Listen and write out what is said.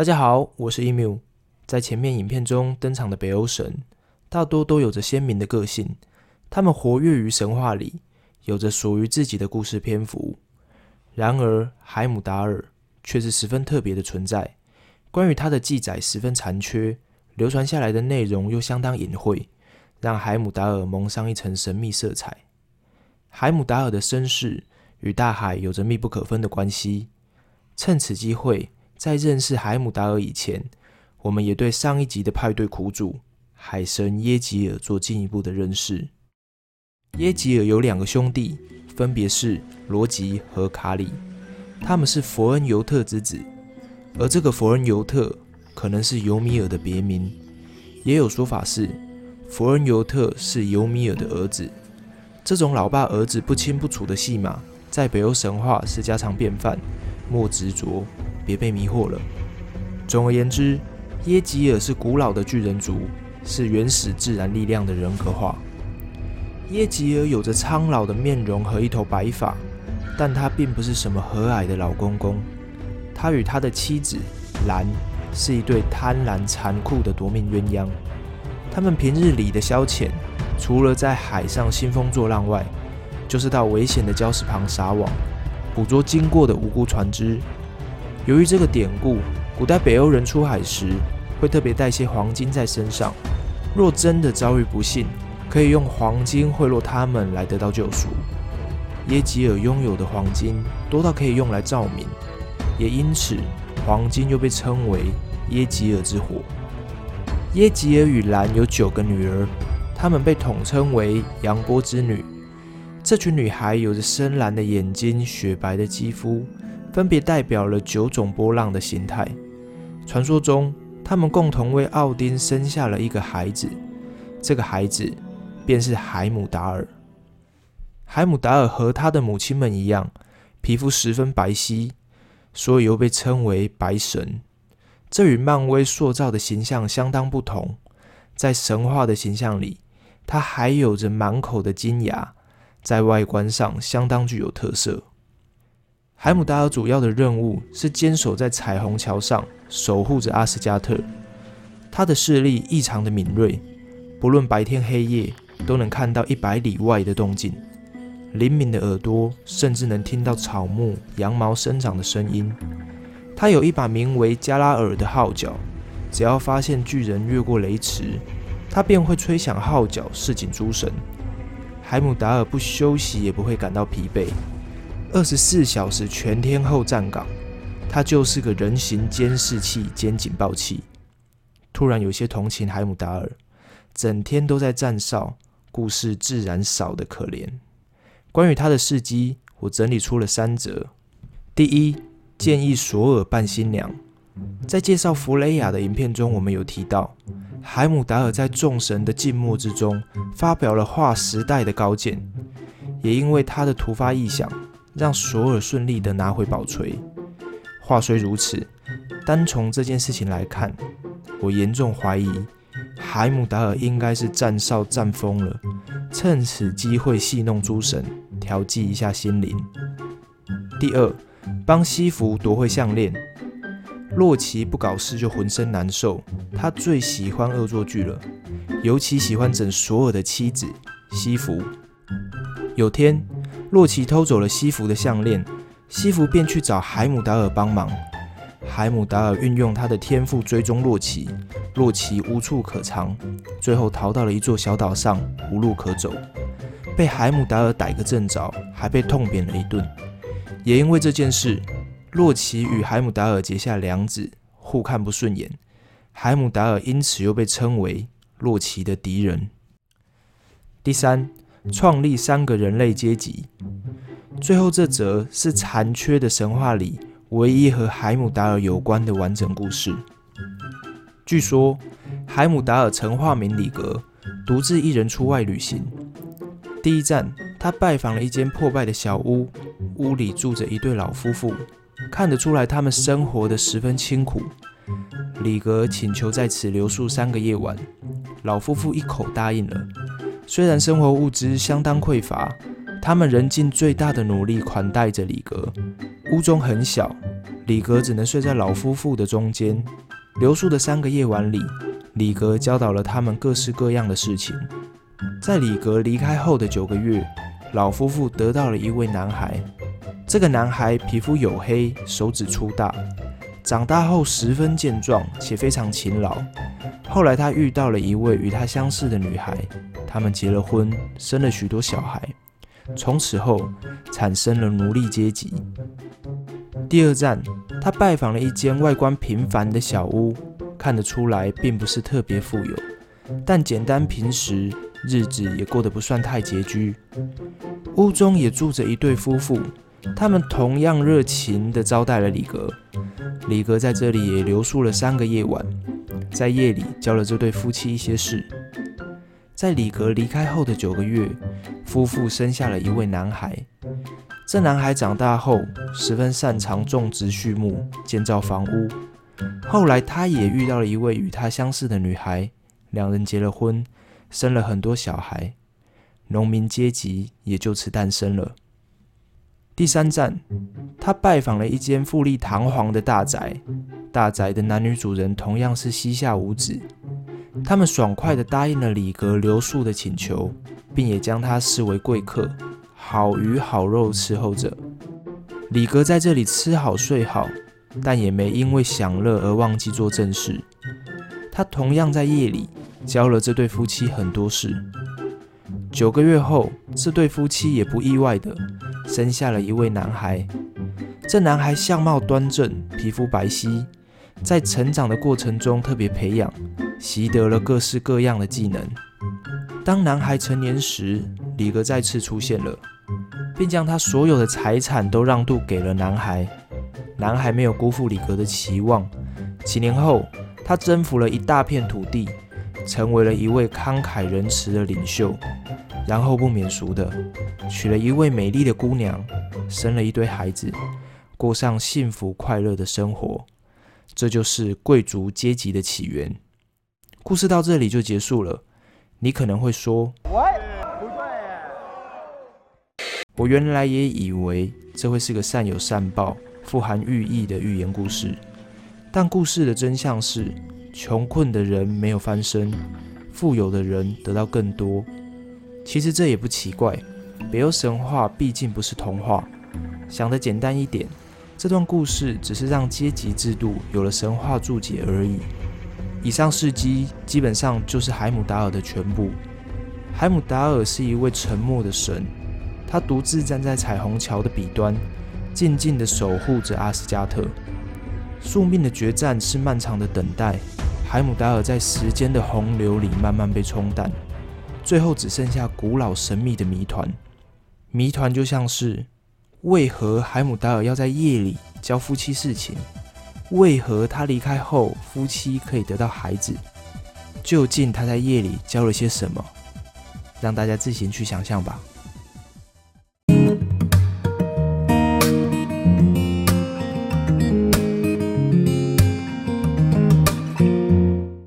大家好，我是 emu。在前面影片中登场的北欧神，大多都有着鲜明的个性，他们活跃于神话里，有着属于自己的故事篇幅。然而，海姆达尔却是十分特别的存在。关于他的记载十分残缺，流传下来的内容又相当隐晦，让海姆达尔蒙上一层神秘色彩。海姆达尔的身世与大海有着密不可分的关系。趁此机会，在认识海姆达尔以前，我们也对上一集的派对苦主海神耶吉尔做进一步的认识。耶吉尔有两个兄弟，分别是罗吉和卡里，他们是佛恩尤特之子。而这个佛恩尤特可能是尤米尔的别名，也有说法是佛恩尤特是尤米尔的儿子。这种老爸儿子不清不楚的戏码，在北欧神话是家常便饭。莫执着，别被迷惑了。总而言之，耶吉尔是古老的巨人族，是原始自然力量的人格化。耶吉尔有着苍老的面容和一头白发，但他并不是什么和蔼的老公公。他与他的妻子兰是一对贪婪残酷的夺命鸳鸯。他们平日里的消遣，除了在海上兴风作浪外，就是到危险的礁石旁撒网，捕捉经过的无辜船只。由于这个典故，古代北欧人出海时会特别带些黄金在身上，若真的遭遇不幸，可以用黄金贿赂他们来得到救赎。耶吉尔拥有的黄金多到可以用来照明。也因此，黄金又被称为耶吉尔之火。耶吉尔与兰有九个女儿，她们被统称为阳波之女。这群女孩有着深蓝的眼睛、雪白的肌肤，分别代表了九种波浪的形态。传说中，他们共同为奥丁生下了一个孩子，这个孩子便是海姆达尔。海姆达尔和他的母亲们一样，皮肤十分白皙。所以又被称为白神，这与漫威塑造的形象相当不同。在神话的形象里，他还有着满口的金牙，在外观上相当具有特色。海姆达尔主要的任务是坚守在彩虹桥上，守护着阿斯加特。他的视力异常的敏锐，不论白天黑夜，都能看到一百里外的动静。灵敏的耳朵甚至能听到草木、羊毛生长的声音。他有一把名为加拉尔的号角，只要发现巨人越过雷池，他便会吹响号角示警诸神。海姆达尔不休息也不会感到疲惫，二十四小时全天候站岗。他就是个人形监视器兼警报器。突然有些同情海姆达尔，整天都在站哨，故事自然少得可怜。关于他的事迹，我整理出了三则。第一，建议索尔扮新娘。在介绍弗雷亚的影片中，我们有提到，海姆达尔在众神的静默之中发表了划时代的高见，也因为他的突发异想，让索尔顺利的拿回宝锤。话虽如此，单从这件事情来看，我严重怀疑海姆达尔应该是站哨站疯了。趁此机会戏弄诸神，调剂一下心灵。第二，帮西弗夺回项链。洛奇不搞事就浑身难受，他最喜欢恶作剧了，尤其喜欢整索尔的妻子西弗。有天，洛奇偷走了西弗的项链，西弗便去找海姆达尔帮忙。海姆达尔运用他的天赋追踪洛奇。洛奇无处可藏，最后逃到了一座小岛上，无路可走，被海姆达尔逮个正着，还被痛扁了一顿。也因为这件事，洛奇与海姆达尔结下梁子，互看不顺眼。海姆达尔因此又被称为洛奇的敌人。第三，创立三个人类阶级。最后这则是残缺的神话里唯一和海姆达尔有关的完整故事。据说，海姆达尔曾化名里格，独自一人出外旅行。第一站，他拜访了一间破败的小屋，屋里住着一对老夫妇，看得出来他们生活的十分清苦。里格请求在此留宿三个夜晚，老夫妇一口答应了。虽然生活物资相当匮乏，他们仍尽最大的努力款待着李格。屋中很小。李格只能睡在老夫妇的中间。留宿的三个夜晚里，李格教导了他们各式各样的事情。在李格离开后的九个月，老夫妇得到了一位男孩。这个男孩皮肤黝黑，手指粗大，长大后十分健壮且非常勤劳。后来他遇到了一位与他相似的女孩，他们结了婚，生了许多小孩。从此后，产生了奴隶阶级。第二站，他拜访了一间外观平凡的小屋，看得出来并不是特别富有，但简单平实，日子也过得不算太拮据。屋中也住着一对夫妇。他们同样热情地招待了里格，里格在这里也留宿了三个夜晚，在夜里教了这对夫妻一些事。在里格离开后的九个月，夫妇生下了一位男孩。这男孩长大后十分擅长种植畜牧、建造房屋。后来，他也遇到了一位与他相似的女孩，两人结了婚，生了很多小孩，农民阶级也就此诞生了。第三站，他拜访了一间富丽堂皇的大宅。大宅的男女主人同样是膝下无子。他们爽快地答应了里格留宿的请求，并也将他视为贵客，好鱼好肉伺候着。里格在这里吃好睡好，但也没因为享乐而忘记做正事。他同样在夜里教了这对夫妻很多事。九个月后，这对夫妻也不意外的。生下了一位男孩，这男孩相貌端正，皮肤白皙，在成长的过程中特别培养，习得了各式各样的技能。当男孩成年时，里格再次出现了，并将他所有的财产都让渡给了男孩。男孩没有辜负里格的期望，几年后，他征服了一大片土地，成为了一位慷慨仁慈的领袖。然后不免俗的娶了一位美丽的姑娘，生了一堆孩子，过上幸福快乐的生活。这就是贵族阶级的起源。故事到这里就结束了。你可能会说：“不对。”我原来也以为这会是个善有善报、富含寓意的寓言故事。但故事的真相是，穷困的人没有翻身，富有的人得到更多。其实这也不奇怪，北欧神话毕竟不是童话。想得简单一点，这段故事只是让阶级制度有了神话注解而已。以上事迹基本上就是海姆达尔的全部。海姆达尔是一位沉默的神，他独自站在彩虹桥的彼端，静静地守护着阿斯加特。宿命的决战是漫长的等待，海姆达尔在时间的洪流里慢慢被冲淡。最后只剩下古老神秘的谜团，谜团就像是：为何海姆达尔要在夜里教夫妻事情？为何他离开后夫妻可以得到孩子？究竟他在夜里教了些什么？让大家自行去想象吧。